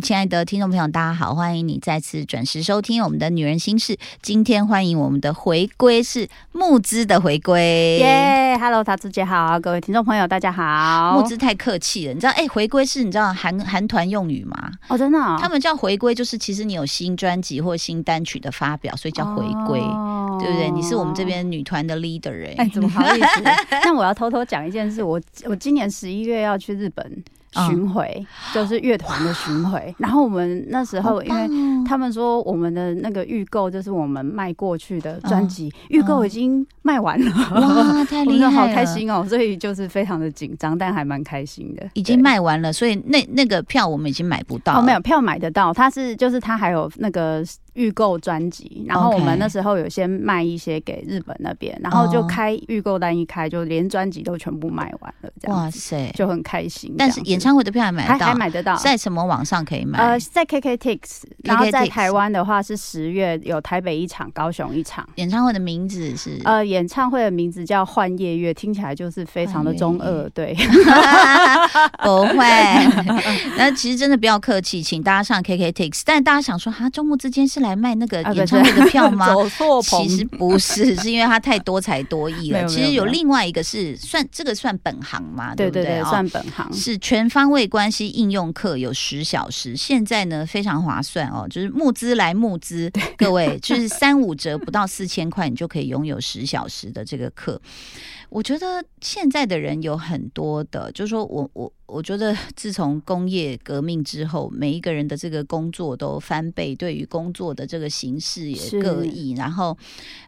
亲爱的听众朋友，大家好，欢迎你再次准时收听我们的《女人心事》。今天欢迎我们的回归是募资的回归，耶！Hello，桃子姐好，各位听众朋友大家好。募资太客气了，你知道？哎，回归是你知道韩韩团用语吗？哦，真的，他们叫回归，就是其实你有新专辑或新单曲的发表，所以叫回归，对不对？你是我们这边女团的 leader 哎，怎么好意思？那我要偷偷讲一件事，我我今年十一月要去日本。巡回就是乐团的巡回，然后我们那时候，因为他们说我们的那个预购就是我们卖过去的专辑预购已经卖完了，哇，太 厉害，好开心哦！所以就是非常的紧张，但还蛮开心的。已经卖完了，所以那那个票我们已经买不到。哦，没有票买得到，它是就是它还有那个。预购专辑，然后我们那时候有先卖一些给日本那边，然后就开预购单一开，就连专辑都全部卖完了，这样哇塞，就很开心。但是演唱会的票还买得到，还买得到，在什么网上可以买？呃，在 KKTix，然后在台湾的话是十月有台北一场，高雄一场。演唱会的名字是？呃，演唱会的名字叫幻夜月，听起来就是非常的中二，对。不会，那其实真的不要客气，请大家上 KKTix。但大家想说，哈，周末之间是来。来卖那个演唱会的票吗？其实不是，是因为他太多才多艺了。其实有另外一个是算这个算本行嘛，对不对？算本行是全方位关系应用课，有十小时。现在呢非常划算哦，就是募资来募资，各位就是三五折，不到四千块，你就可以拥有十小时的这个课。我觉得现在的人有很多的，就是说我我我觉得 自从工业革命之后，每一个人的这个工作都翻倍，对于工作的这个形式也各异。然后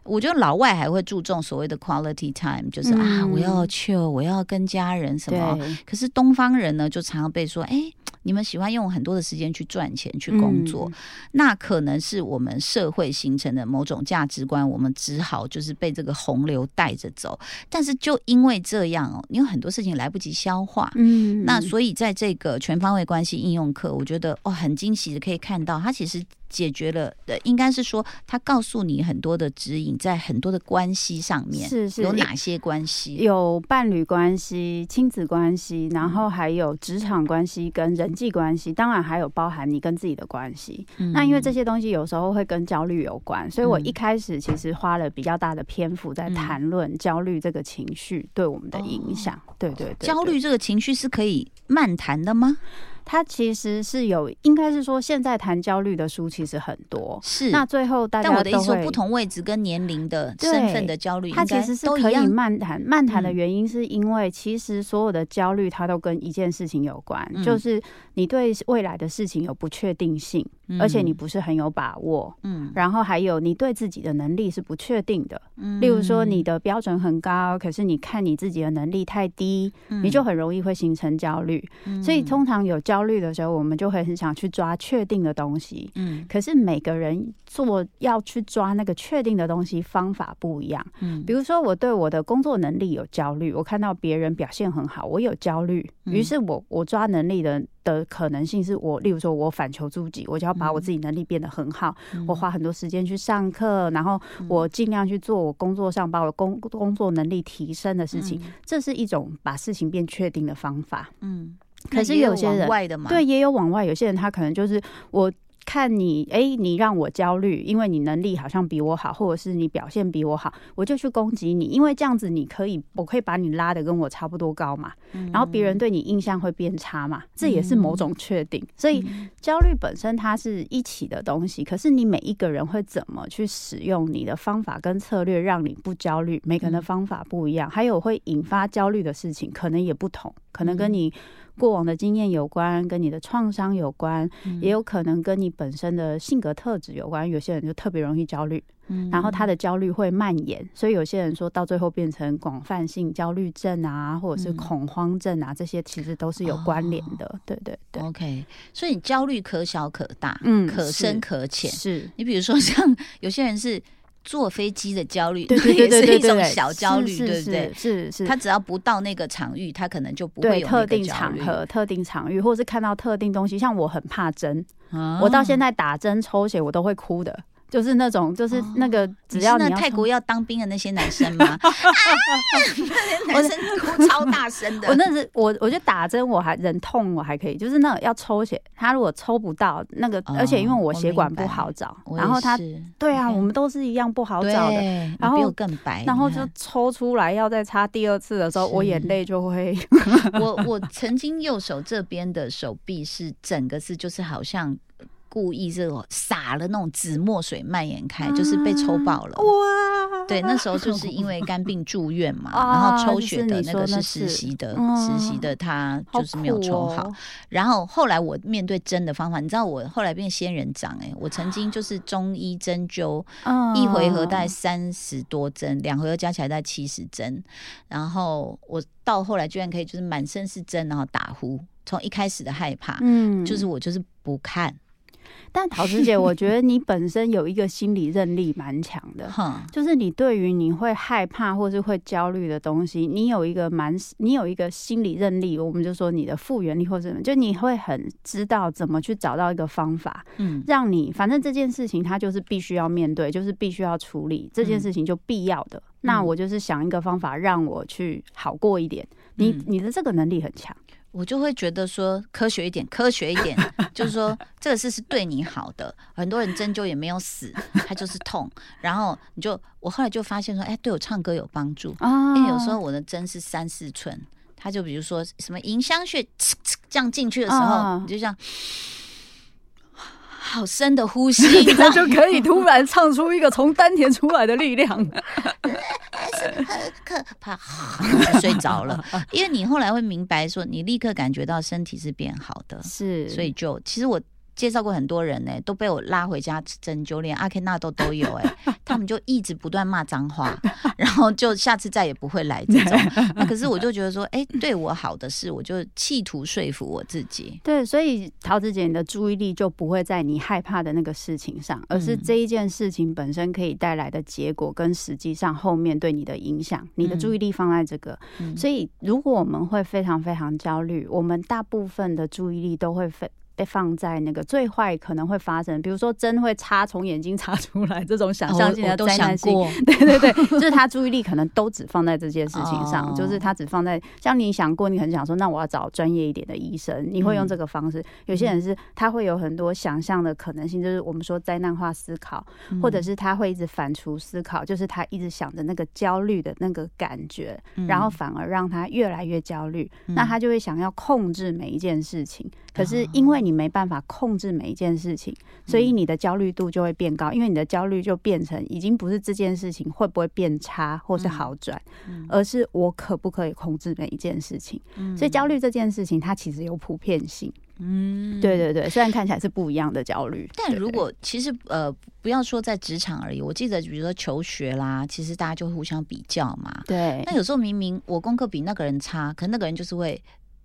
我觉得老外还会注重所谓的 quality time，就是啊，我要去，我要跟家人什么。可是东方人呢，就常常被说，哎。你们喜欢用很多的时间去赚钱、去工作，那可能是我们社会形成的某种价值观，我们只好就是被这个洪流带着走。但是就因为这样哦，你有很多事情来不及消化，嗯，那所以在这个全方位关系应用课，我觉得哦很惊喜的可以看到，它其实。解决了的，应该是说他告诉你很多的指引，在很多的关系上面是是有哪些关系？有伴侣关系、亲子关系，然后还有职场关系跟人际关系，当然还有包含你跟自己的关系。那因为这些东西有时候会跟焦虑有关，所以我一开始其实花了比较大的篇幅在谈论焦虑这个情绪对我们的影响。对对对，焦虑这个情绪是可以漫谈的吗？它其实是有，应该是说现在谈焦虑的书其实很多，是那最后大家但我的意思说，不同位置跟年龄的身份的焦虑，它其实是可以漫谈。漫谈的原因是因为其实所有的焦虑它都跟一件事情有关，就是你对未来的事情有不确定性，而且你不是很有把握。嗯，然后还有你对自己的能力是不确定的。嗯，例如说你的标准很高，可是你看你自己的能力太低，你就很容易会形成焦虑。所以通常有焦焦虑的时候，我们就会很想去抓确定的东西。嗯，可是每个人做要去抓那个确定的东西方法不一样。嗯，比如说我对我的工作能力有焦虑，我看到别人表现很好，我有焦虑，于是我我抓能力的的可能性是我，例如说我反求诸己，我就要把我自己能力变得很好。我花很多时间去上课，然后我尽量去做我工作上把我工工作能力提升的事情。这是一种把事情变确定的方法。嗯。可是有些人对也有往外，有些人他可能就是我。看你，哎，你让我焦虑，因为你能力好像比我好，或者是你表现比我好，我就去攻击你，因为这样子你可以，我可以把你拉的跟我差不多高嘛，然后别人对你印象会变差嘛，这也是某种确定。所以焦虑本身它是一起的东西，可是你每一个人会怎么去使用你的方法跟策略，让你不焦虑，每个人的方法不一样，还有会引发焦虑的事情可能也不同，可能跟你。过往的经验有关，跟你的创伤有关，也有可能跟你本身的性格特质有关。有些人就特别容易焦虑，然后他的焦虑会蔓延，所以有些人说到最后变成广泛性焦虑症啊，或者是恐慌症啊，这些其实都是有关联的。对对对，OK。所以你焦虑可小可大，嗯，可深可浅。是你比如说像有些人是。坐飞机的焦虑，对对 对对是一种小焦虑，对不对？是是，他只要不到那个场域，他可能就不会有特定场合、特定场域，或是看到特定东西。像我很怕针，我到现在打针抽血我都会哭的。就是那种就是那个只要你要泰国要当兵的那些男生吗？啊，男生哭超大声的。我那是我，我就打针，我还忍痛，我还可以，就是那个要抽血，他如果抽不到那个，而且因为我血管不好找，然后他对啊，我们都是一样不好找的，然后更白，然后就抽出来要再插第二次的时候，我眼泪就会。我我曾经右手这边的手臂是整个是就是好像。故意这种洒了那种紫墨水蔓延开，就是被抽爆了。哇！对，那时候就是因为肝病住院嘛，然后抽血的那个是实习的，实习的他就是没有抽好。然后后来我面对针的方法，你知道我后来变仙人掌哎，我曾经就是中医针灸，一回合大概三十多针，两回合加起来大概七十针。然后我到后来居然可以就是满身是针，然后打呼。从一开始的害怕，嗯，就是我就是不看。但桃子 姐，我觉得你本身有一个心理韧力蛮强的，就是你对于你会害怕或是会焦虑的东西，你有一个蛮，你有一个心理韧力，我们就说你的复原力或者什么，就你会很知道怎么去找到一个方法，嗯，让你反正这件事情它就是必须要面对，就是必须要处理这件事情就必要的，那我就是想一个方法让我去好过一点。你你的这个能力很强。我就会觉得说科学一点，科学一点，就是说这个事是对你好的。很多人针灸也没有死，他就是痛。然后你就，我后来就发现说，哎，对我唱歌有帮助。因为有时候我的针是三四寸，他就比如说什么迎香穴，这样进去的时候，你就这样。好深的呼吸，他就可以突然唱出一个从丹田出来的力量，很可怕，睡着了。因为你后来会明白，说你立刻感觉到身体是变好的，是，所以就其实我。介绍过很多人呢，都被我拉回家针灸，连阿 K 纳豆都有哎，他们就一直不断骂脏话，然后就下次再也不会来这种。那可是我就觉得说，哎，对我好的事，我就企图说服我自己。对，所以桃子姐你的注意力就不会在你害怕的那个事情上，而是这一件事情本身可以带来的结果跟实际上后面对你的影响，你的注意力放在这个。所以如果我们会非常非常焦虑，我们大部分的注意力都会非。被放在那个最坏可能会发生，比如说针会插从眼睛插出来这种想象性的灾难性，对对对，就是他注意力可能都只放在这件事情上，就是他只放在像你想过，你很想说，那我要找专业一点的医生，你会用这个方式。有些人是他会有很多想象的可能性，就是我们说灾难化思考，或者是他会一直反刍思考，就是他一直想着那个焦虑的那个感觉，然后反而让他越来越焦虑，那他就会想要控制每一件事情。可是因为你没办法控制每一件事情，所以你的焦虑度就会变高。因为你的焦虑就变成已经不是这件事情会不会变差或是好转，而是我可不可以控制每一件事情。所以焦虑这件事情它其实有普遍性。嗯，对对对，虽然看起来是不一样的焦虑，但如果其实呃不要说在职场而已，我记得比如说求学啦，其实大家就互相比较嘛。对，那有时候明明我功课比那个人差，可那个人就是会。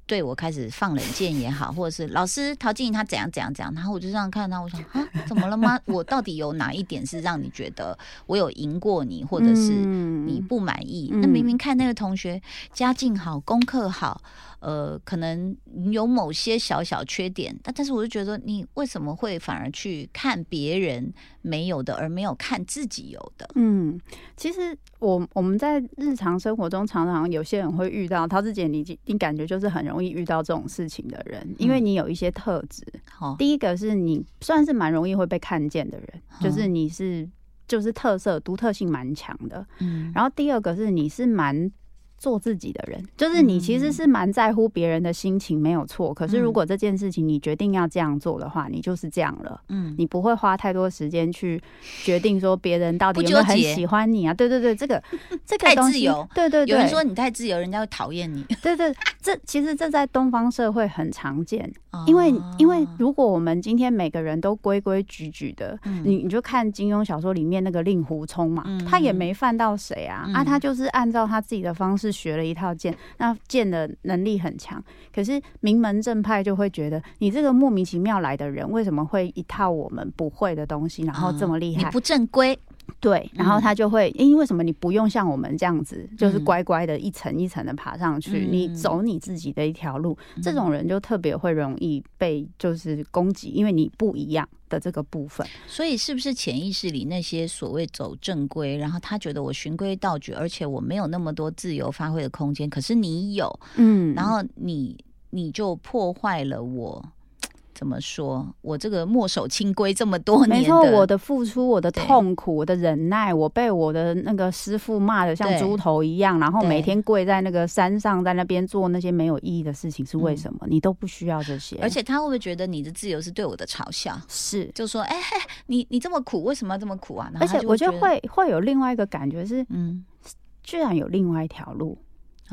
对我开始放冷箭也好，或者是老师陶晶莹她怎样怎样怎样，然后我就这样看他，我想啊，怎么了吗？我到底有哪一点是让你觉得我有赢过你，或者是你不满意？那明明看那个同学家境好，功课好。呃，可能有某些小小缺点，但但是我就觉得，你为什么会反而去看别人没有的，而没有看自己有的？嗯，其实我我们在日常生活中常常有些人会遇到，陶子姐，你你感觉就是很容易遇到这种事情的人，因为你有一些特质。好，第一个是你算是蛮容易会被看见的人，就是你是就是特色独特性蛮强的。嗯，然后第二个是你是蛮。做自己的人，就是你其实是蛮在乎别人的心情，没有错。可是如果这件事情你决定要这样做的话，你就是这样了。嗯，你不会花太多时间去决定说别人到底有没有很喜欢你啊？对对对，这个 这个太自由。对对，有人说你太自由，人家会讨厌你。对对，这其实这在东方社会很常见。因为因为如果我们今天每个人都规规矩矩的，你你就看金庸小说里面那个令狐冲嘛，他也没犯到谁啊啊，他就是按照他自己的方式。学了一套剑，那剑的能力很强，可是名门正派就会觉得你这个莫名其妙来的人，为什么会一套我们不会的东西，然后这么厉害？你不正规。对，然后他就会，因为什么你不用像我们这样子，就是乖乖的一层一层的爬上去，你走你自己的一条路，这种人就特别会容易被就是攻击，因为你不一样的这个部分。所以是不是潜意识里那些所谓走正规，然后他觉得我循规蹈矩，而且我没有那么多自由发挥的空间，可是你有，嗯，然后你你就破坏了我。怎么说？我这个墨守清规这么多年，没错，我的付出，我的痛苦，我的忍耐，我被我的那个师傅骂的像猪头一样，然后每天跪在那个山上，在那边做那些没有意义的事情，是为什么？你都不需要这些。而且他会不会觉得你的自由是对我的嘲笑？是，就说，哎，你你这么苦，为什么要这么苦啊？而且我觉得会会有另外一个感觉是，嗯，居然有另外一条路，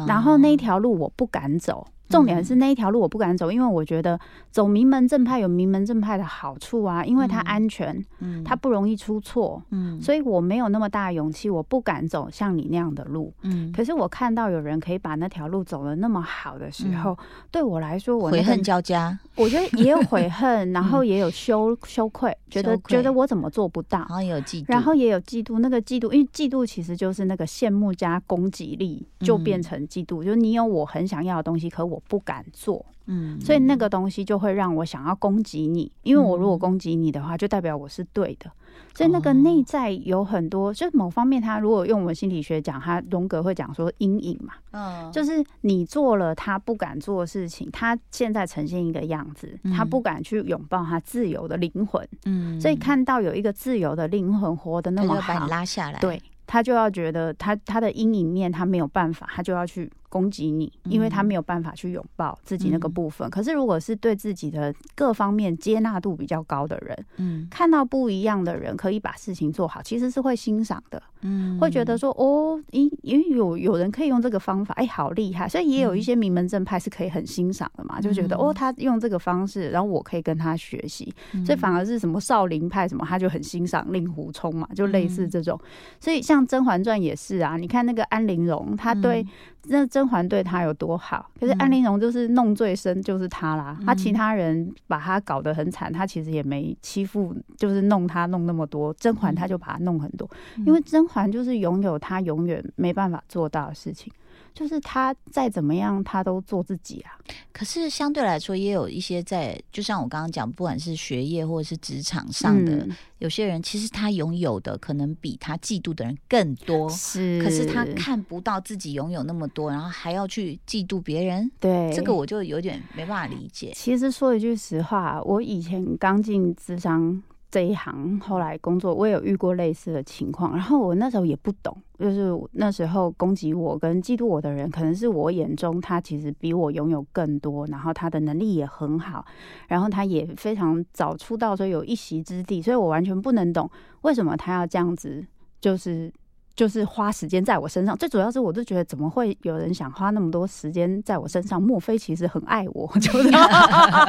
然后那一条路我不敢走。重点是那一条路我不敢走，因为我觉得走名门正派有名门正派的好处啊，因为它安全，嗯，它不容易出错，嗯，所以我没有那么大的勇气，我不敢走像你那样的路，嗯。可是我看到有人可以把那条路走的那么好的时候，对我来说，我悔恨交加。我觉得也有悔恨，然后也有羞羞愧，觉得觉得我怎么做不到，然后也有嫉妒，然后也有嫉妒。那个嫉妒，因为嫉妒其实就是那个羡慕加攻击力，就变成嫉妒，就是你有我很想要的东西，可我。不敢做，嗯，所以那个东西就会让我想要攻击你，因为我如果攻击你的话，就代表我是对的。所以那个内在有很多，就是某方面，他如果用我们心理学讲，他荣格会讲说阴影嘛，嗯，就是你做了他不敢做的事情，他现在呈现一个样子，他不敢去拥抱他自由的灵魂，嗯，所以看到有一个自由的灵魂活的那么好，把你拉下来，对他就要觉得他他的阴影面他没有办法，他就要去。攻击你，因为他没有办法去拥抱自己那个部分。可是，如果是对自己的各方面接纳度比较高的人，嗯，看到不一样的人可以把事情做好，其实是会欣赏的，嗯，会觉得说，哦，因因为有有人可以用这个方法，哎，好厉害。所以也有一些名门正派是可以很欣赏的嘛，就觉得哦，他用这个方式，然后我可以跟他学习。所以反而是什么少林派什么，他就很欣赏令狐冲嘛，就类似这种。所以像《甄嬛传》也是啊，你看那个安陵容，他对。那甄嬛对他有多好？可是安陵容就是弄最深就是他啦，他其他人把他搞得很惨，他其实也没欺负，就是弄他弄那么多。甄嬛他就把他弄很多，因为甄嬛就是拥有他永远没办法做到的事情。就是他再怎么样，他都做自己啊。可是相对来说，也有一些在，就像我刚刚讲，不管是学业或者是职场上的，有些人其实他拥有的可能比他嫉妒的人更多。是，可是他看不到自己拥有那么多，然后还要去嫉妒别人。对，这个我就有点没办法理解。其实说一句实话，我以前刚进智商。这一行后来工作，我也有遇过类似的情况。然后我那时候也不懂，就是那时候攻击我跟嫉妒我的人，可能是我眼中他其实比我拥有更多，然后他的能力也很好，然后他也非常早出道，所以有一席之地，所以我完全不能懂为什么他要这样子，就是。就是花时间在我身上，最主要是我就觉得怎么会有人想花那么多时间在我身上？莫非其实很爱我？就是，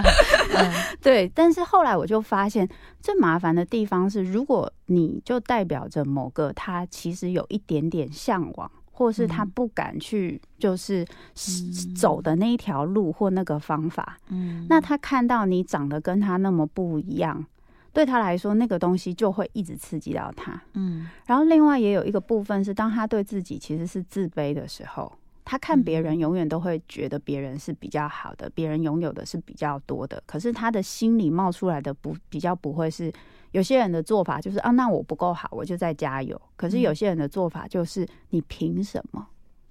对。但是后来我就发现，最麻烦的地方是，如果你就代表着某个他其实有一点点向往，或是他不敢去就是走的那一条路或那个方法，嗯，那他看到你长得跟他那么不一样。对他来说，那个东西就会一直刺激到他。嗯，然后另外也有一个部分是，当他对自己其实是自卑的时候，他看别人永远都会觉得别人是比较好的，别人拥有的是比较多的。可是他的心里冒出来的不比较不会是有些人的做法就是啊，那我不够好，我就再加油。可是有些人的做法就是你凭什么？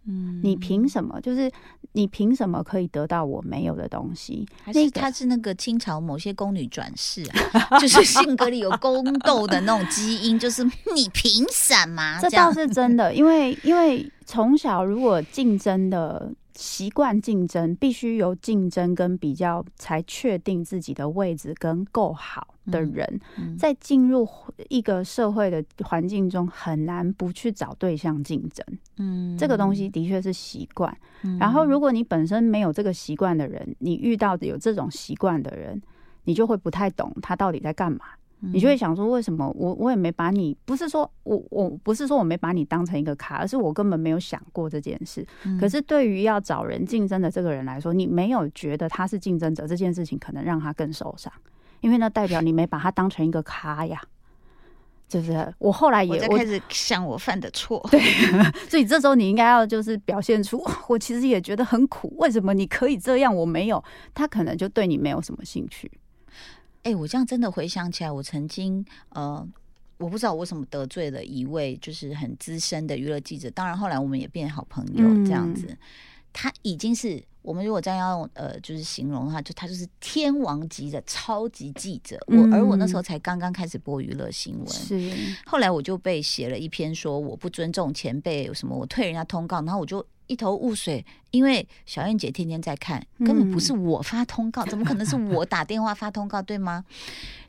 嗯，你凭什么？就是你凭什么可以得到我没有的东西？还是他是那个清朝某些宫女转世啊？就是性格里有宫斗的那种基因，就是你凭什么？这倒是真的，因为因为从小如果竞争的。习惯竞争，必须由竞争跟比较才确定自己的位置跟够好的人，在进入一个社会的环境中，很难不去找对象竞争。嗯，这个东西的确是习惯。然后，如果你本身没有这个习惯的人，你遇到的有这种习惯的人，你就会不太懂他到底在干嘛。你就会想说，为什么我我也没把你？不是说我我不是说我没把你当成一个咖，而是我根本没有想过这件事。可是对于要找人竞争的这个人来说，你没有觉得他是竞争者这件事情，可能让他更受伤，因为那代表你没把他当成一个咖呀。就是我后来也我开始想我犯的错，对，所以这时候你应该要就是表现出我其实也觉得很苦，为什么你可以这样，我没有？他可能就对你没有什么兴趣。哎，我这样真的回想起来，我曾经呃。我不知道我什么得罪了一位就是很资深的娱乐记者，当然后来我们也变好朋友这样子。他已经是我们如果这样要用呃就是形容的话，就他就是天王级的超级记者。我而我那时候才刚刚开始播娱乐新闻，是后来我就被写了一篇说我不尊重前辈，有什么我退人家通告，然后我就。一头雾水，因为小燕姐天天在看，根本不是我发通告，怎么可能是我打电话发通告，对吗？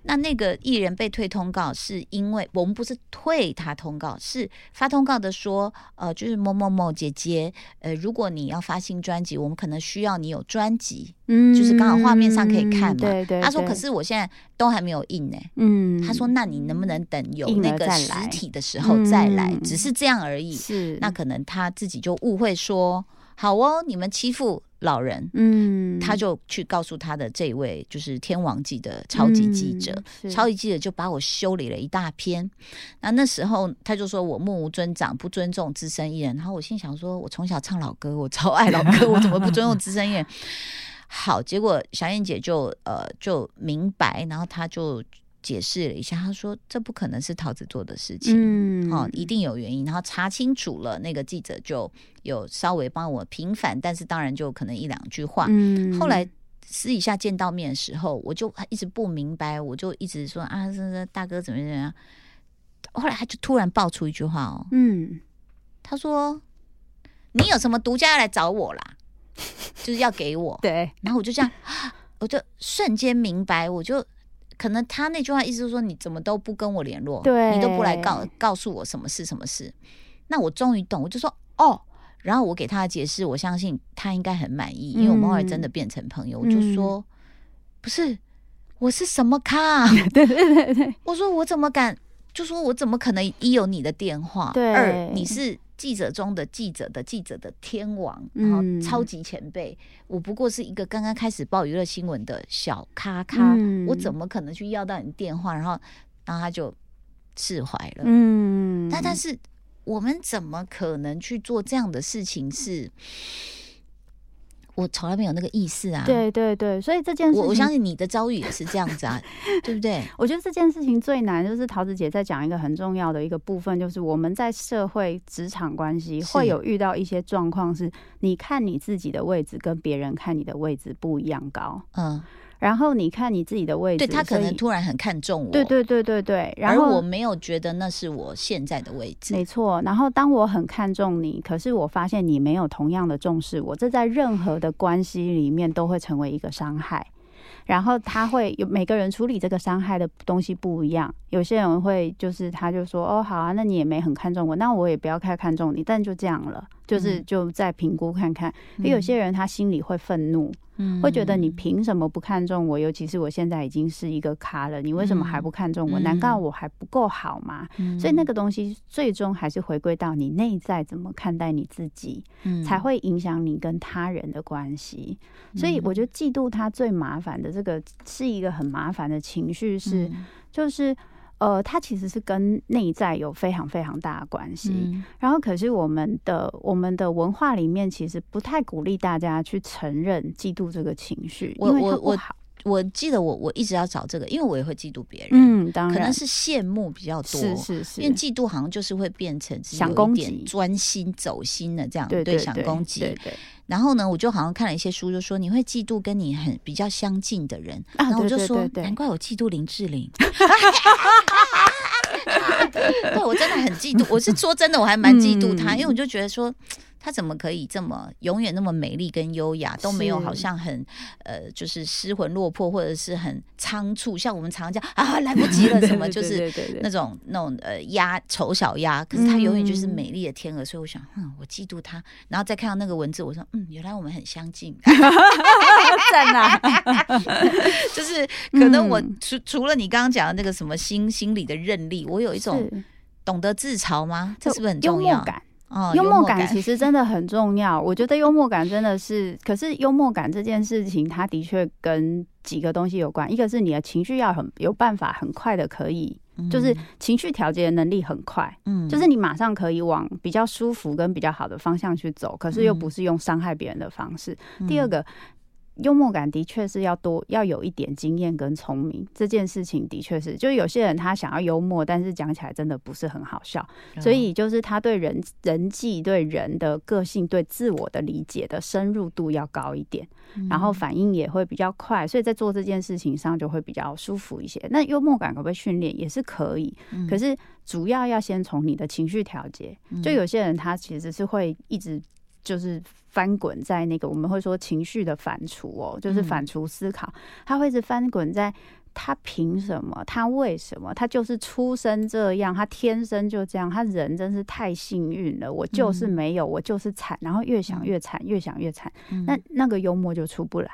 那那个艺人被退通告，是因为我们不是退他通告，是发通告的说，呃，就是某某某姐姐，呃，如果你要发新专辑，我们可能需要你有专辑，嗯，就是刚好画面上可以看嘛。对对。他说，可是我现在都还没有印呢。嗯。他说，那你能不能等有那个实体的时候再来？只是这样而已。是。那可能他自己就误会说，好哦，你们欺负。老人，嗯，他就去告诉他的这位就是天王级的超级记者，超级记者就把我修理了一大篇。那那时候他就说我目无尊长，不尊重资深艺人。然后我心想说，我从小唱老歌，我超爱老歌，我怎么不尊重资深艺人？好，结果小燕姐就呃就明白，然后她就。解释了一下，他说这不可能是桃子做的事情，嗯，哦，一定有原因。然后查清楚了，那个记者就有稍微帮我平反，但是当然就可能一两句话。嗯，后来私底下见到面的时候，我就一直不明白，我就一直说啊，这这大哥怎么怎么样。后来他就突然爆出一句话哦，嗯，他说你有什么独家要来找我啦，就是要给我。对，然后我就这样，我就瞬间明白，我就。可能他那句话意思是说，你怎么都不跟我联络，你都不来告告诉我什么事什么事。那我终于懂，我就说哦，然后我给他的解释，我相信他应该很满意，因为我们后来真的变成朋友。我就说，不是，我是什么咖？对对对对，我说我怎么敢？就说我怎么可能一有你的电话？二你是。记者中的记者的记者的天王，然后超级前辈，我不过是一个刚刚开始报娱乐新闻的小咖咖，我怎么可能去要到你电话？然后，然后他就释怀了。嗯，但但是我们怎么可能去做这样的事情？是。我从来没有那个意思啊！对对对，所以这件事，我我相信你的遭遇也是这样子啊，对不对？我觉得这件事情最难，就是桃子姐在讲一个很重要的一个部分，就是我们在社会职场关系会有遇到一些状况，是你看你自己的位置跟别人看你的位置不一样高，嗯。然后你看你自己的位置，对他可能突然很看重我，对对对对对。而我没有觉得那是我现在的位置，没错。然后当我很看重你，可是我发现你没有同样的重视我，这在任何的关系里面都会成为一个伤害。然后他会有每个人处理这个伤害的东西不一样，有些人会就是他就说哦好啊，那你也没很看重我，那我也不要太看重你，但就这样了。就是就再评估看看，也有些人他心里会愤怒，会觉得你凭什么不看重我？尤其是我现在已经是一个咖了，你为什么还不看重我？难道我还不够好吗？所以那个东西最终还是回归到你内在怎么看待你自己，才会影响你跟他人的关系。所以我觉得嫉妒他最麻烦的这个是一个很麻烦的情绪，是就是。呃，它其实是跟内在有非常非常大的关系。然后，可是我们的我们的文化里面其实不太鼓励大家去承认嫉妒这个情绪，因为它不好。我记得我我一直要找这个，因为我也会嫉妒别人。嗯，当然，可能是羡慕比较多。是是是，因为嫉妒好像就是会变成想攻击、专心走心的这样，对想攻击。对对。然后呢，我就好像看了一些书，就说你会嫉妒跟你很比较相近的人。然后我就说，难怪我嫉妒林志玲。对，我真的很嫉妒。我是说真的，我还蛮嫉妒他，因为我就觉得说。她怎么可以这么永远那么美丽跟优雅，都没有好像很呃，就是失魂落魄或者是很仓促，像我们常讲啊来不及了 什么，就是那种那种呃鸭丑小鸭，可是她永远就是美丽的天鹅，所以我想，嗯，我嫉妒她，然后再看到那个文字，我说，嗯，原来我们很相近，在哪？就是可能我除除了你刚刚讲的那个什么心心理的韧力，我有一种懂得自嘲吗？这是不是很重要？幽默感其实真的很重要，我觉得幽默感真的是，可是幽默感这件事情，它的确跟几个东西有关，一个是你的情绪要很有办法很快的可以就是情绪调节的能力很快，嗯，就是你马上可以往比较舒服跟比较好的方向去走，可是又不是用伤害别人的方式。第二个。幽默感的确是要多，要有一点经验跟聪明。这件事情的确是，就有些人他想要幽默，但是讲起来真的不是很好笑。所以就是他对人人际、对人的个性、对自我的理解的深入度要高一点，然后反应也会比较快，所以在做这件事情上就会比较舒服一些。那幽默感可不可以训练？也是可以，可是主要要先从你的情绪调节。就有些人他其实是会一直。就是翻滚在那个我们会说情绪的反刍哦，就是反刍思考，他会是翻滚在他凭什么，他为什么，他就是出生这样，他天生就这样，他人真是太幸运了，我就是没有，我就是惨，然后越想越惨，越想越惨，那那个幽默就出不来，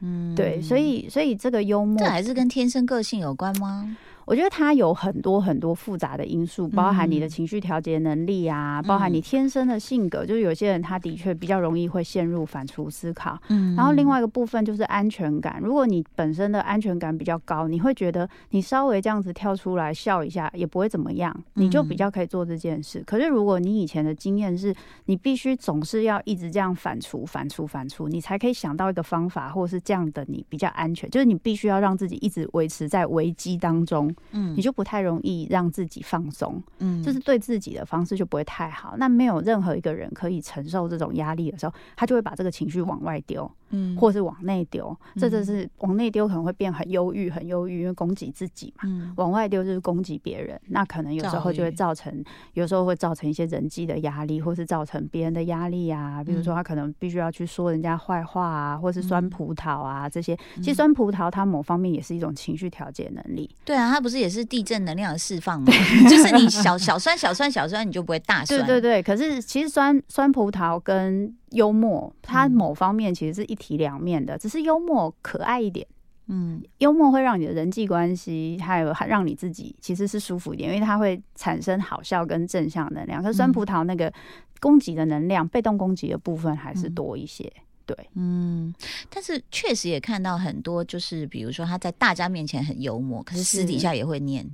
嗯，对，所以所以这个幽默，这还是跟天生个性有关吗？我觉得它有很多很多复杂的因素，包含你的情绪调节能力啊，包含你天生的性格。就是有些人他的确比较容易会陷入反刍思考。嗯，然后另外一个部分就是安全感。如果你本身的安全感比较高，你会觉得你稍微这样子跳出来笑一下也不会怎么样，你就比较可以做这件事。可是如果你以前的经验是你必须总是要一直这样反刍、反刍、反刍，你才可以想到一个方法，或者是这样的你比较安全。就是你必须要让自己一直维持在危机当中。嗯，你就不太容易让自己放松，嗯，就是对自己的方式就不会太好。那没有任何一个人可以承受这种压力的时候，他就会把这个情绪往外丢。嗯，或是往内丢，这就是往内丢可能会变很忧郁，很忧郁，因为攻击自己嘛。嗯，往外丢就是攻击别人，那可能有时候就会造成，有时候会造成一些人际的压力，或是造成别人的压力啊。比如说他可能必须要去说人家坏话啊，或是酸葡萄啊这些。其实酸葡萄它某方面也是一种情绪调节能力。对啊，它不是也是地震能量的释放吗？就是你小小酸小酸小酸，你就不会大酸。对对对，可是其实酸酸葡萄跟幽默，它某方面其实是一体两面的，只是幽默可爱一点。嗯，幽默会让你的人际关系，还有让你自己其实是舒服一点，因为它会产生好笑跟正向能量。可是酸葡萄那个攻击的能量，被动攻击的部分还是多一些。对，嗯，但是确实也看到很多，就是比如说他在大家面前很幽默，可是私底下也会念。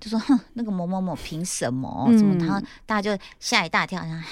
就说哼，那个某某某凭什么？怎么他大家就吓一大跳？然后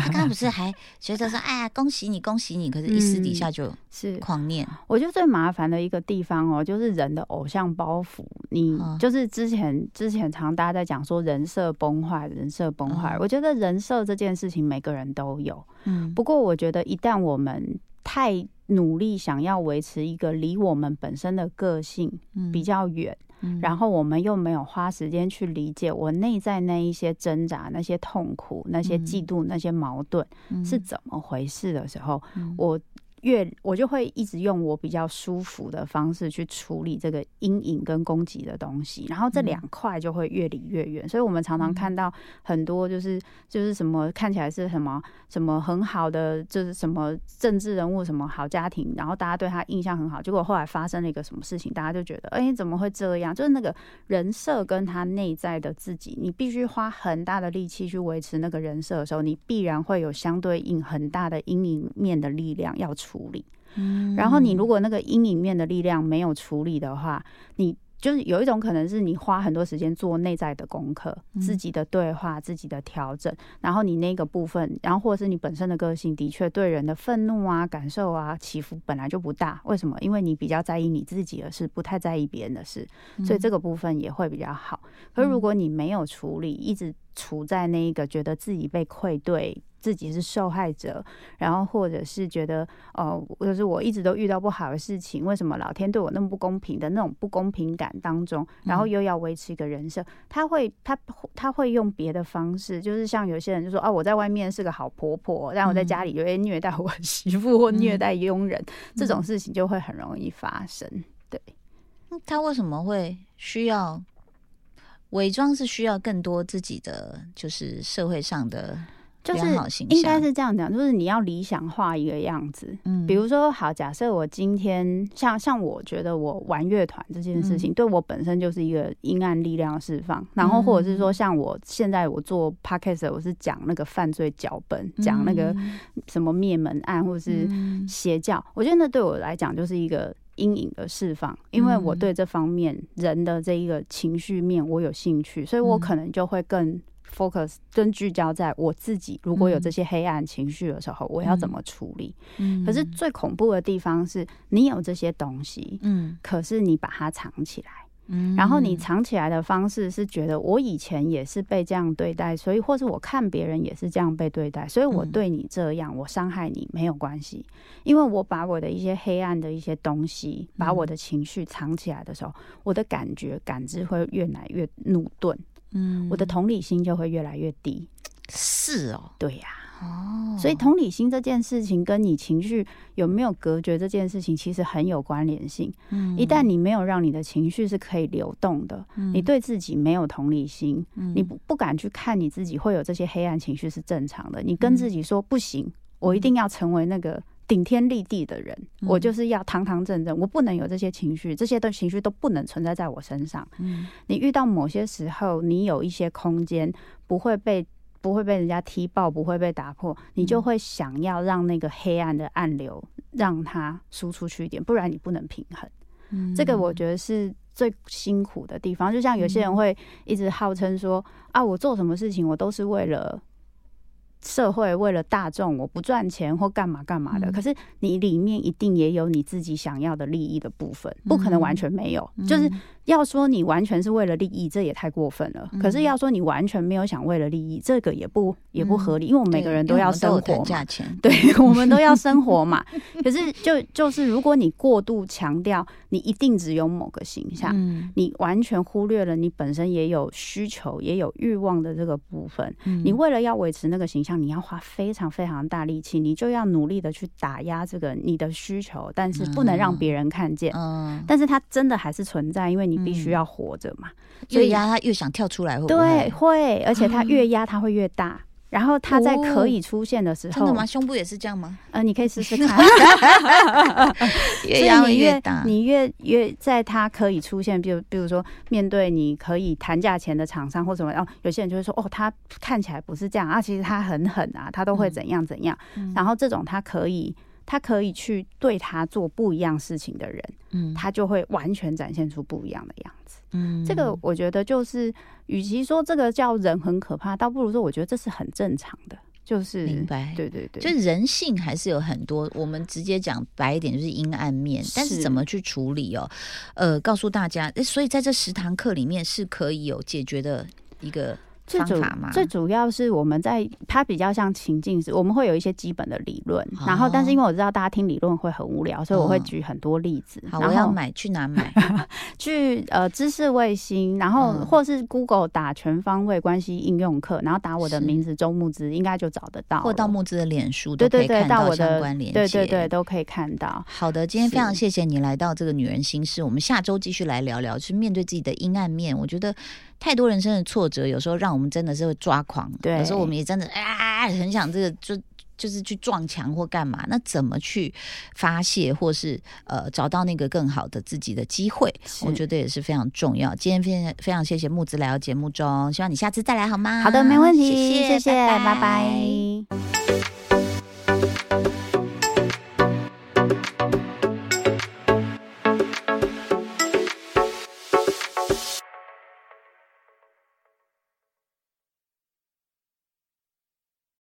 他刚刚不是还觉得说，哎呀，恭喜你，恭喜你！可是，一私底下就是狂念。我觉得最麻烦的一个地方哦，就是人的偶像包袱。你就是之前之前常大家在讲说人设崩坏，人设崩坏。我觉得人设这件事情每个人都有。嗯，不过我觉得一旦我们太努力想要维持一个离我们本身的个性比较远。然后我们又没有花时间去理解我内在那一些挣扎、那些痛苦、那些嫉妒、那些矛盾是怎么回事的时候，我。越我就会一直用我比较舒服的方式去处理这个阴影跟攻击的东西，然后这两块就会越离越远。所以我们常常看到很多就是就是什么看起来是什么什么很好的，就是什么政治人物什么好家庭，然后大家对他印象很好，结果后来发生了一个什么事情，大家就觉得哎怎么会这样？就是那个人设跟他内在的自己，你必须花很大的力气去维持那个人设的时候，你必然会有相对应很大的阴影面的力量要出。处理，然后你如果那个阴影面的力量没有处理的话，你就是有一种可能是你花很多时间做内在的功课，自己的对话、自己的调整，然后你那个部分，然后或者是你本身的个性，的确对人的愤怒啊、感受啊起伏本来就不大。为什么？因为你比较在意你自己的事，不太在意别人的事，所以这个部分也会比较好。可如果你没有处理，一直处在那一个觉得自己被愧对。自己是受害者，然后或者是觉得，哦，就是我一直都遇到不好的事情，为什么老天对我那么不公平的那种不公平感当中，然后又要维持一个人设，他会他他会用别的方式，就是像有些人就说，哦，我在外面是个好婆婆，但我在家里就会虐待我媳妇或虐待佣人，这种事情就会很容易发生。对，他为什么会需要伪装？是需要更多自己的，就是社会上的。就是应该是这样讲，就是你要理想化一个样子。嗯，比如说，好，假设我今天像像我觉得我玩乐团这件事情，对我本身就是一个阴暗力量释放。然后或者是说，像我现在我做 podcast，我是讲那个犯罪脚本，讲那个什么灭门案或者是邪教，我觉得那对我来讲就是一个。阴影的释放，因为我对这方面人的这一个情绪面我有兴趣，所以我可能就会更 focus 更聚焦在我自己。如果有这些黑暗情绪的时候，我要怎么处理？嗯，可是最恐怖的地方是你有这些东西，嗯，可是你把它藏起来。然后你藏起来的方式是觉得我以前也是被这样对待，所以或是我看别人也是这样被对待，所以我对你这样，我伤害你没有关系，因为我把我的一些黑暗的一些东西，把我的情绪藏起来的时候，我的感觉感知会越来越怒钝，嗯，我的同理心就会越来越低。是哦，对呀。哦，所以同理心这件事情跟你情绪有没有隔绝这件事情，其实很有关联性。嗯，一旦你没有让你的情绪是可以流动的，你对自己没有同理心，你不不敢去看你自己会有这些黑暗情绪是正常的。你跟自己说不行，我一定要成为那个顶天立地的人，我就是要堂堂正正，我不能有这些情绪，这些的情绪都不能存在在我身上。嗯，你遇到某些时候，你有一些空间不会被。不会被人家踢爆，不会被打破，你就会想要让那个黑暗的暗流让它输出去一点，不然你不能平衡。嗯，这个我觉得是最辛苦的地方。就像有些人会一直号称说啊，我做什么事情我都是为了。社会为了大众，我不赚钱或干嘛干嘛的，可是你里面一定也有你自己想要的利益的部分，不可能完全没有。就是要说你完全是为了利益，这也太过分了。可是要说你完全没有想为了利益，这个也不也不合理，因为我们每个人都要生活价钱，对 我们都要生活嘛。可是就就是如果你过度强调你一定只有某个形象，你完全忽略了你本身也有需求、也有欲望的这个部分，你为了要维持那个形象。你要花非常非常大力气，你就要努力的去打压这个你的需求，但是不能让别人看见。嗯，但是它真的还是存在，因为你必须要活着嘛。越压他越想跳出来，会对会，而且他越压他会越大。然后他在可以出现的时候，真的吗？胸部也是这样吗？呃，你可以试试 看。越压越大，你越越在他可以出现，比如比如说面对你可以谈价钱的厂商或什么，然后有些人就会说，哦，他看起来不是这样啊，其实他很狠啊，他都会怎样怎样。然后这种他可以。他可以去对他做不一样事情的人，嗯，他就会完全展现出不一样的样子。嗯，这个我觉得就是，与其说这个叫人很可怕，倒不如说我觉得这是很正常的。就是明白，对对对，就人性还是有很多。我们直接讲白一点，就是阴暗面。但是怎么去处理哦？呃，告诉大家，所以在这十堂课里面是可以有解决的一个。最主最主要是我们在它比较像情境式，我们会有一些基本的理论，然后但是因为我知道大家听理论会很无聊，所以我会举很多例子。好，我要买去哪买？去呃知识卫星，然后或是 Google 打全方位关系应用课，然后打我的名字周木之，应该就找得到。或到木之的脸书，对对对，到我的关联，对对对，都可以看到。好的，今天非常谢谢你来到这个女人心事，我们下周继续来聊聊，就是面对自己的阴暗面，我觉得。太多人生的挫折，有时候让我们真的是会抓狂。对，有时候我们也真的啊，很想这个就就是去撞墙或干嘛。那怎么去发泄，或是呃找到那个更好的自己的机会？我觉得也是非常重要。今天非常非常谢谢木子来到节目中，希望你下次再来好吗？好的，没问题，谢谢，谢谢，拜拜。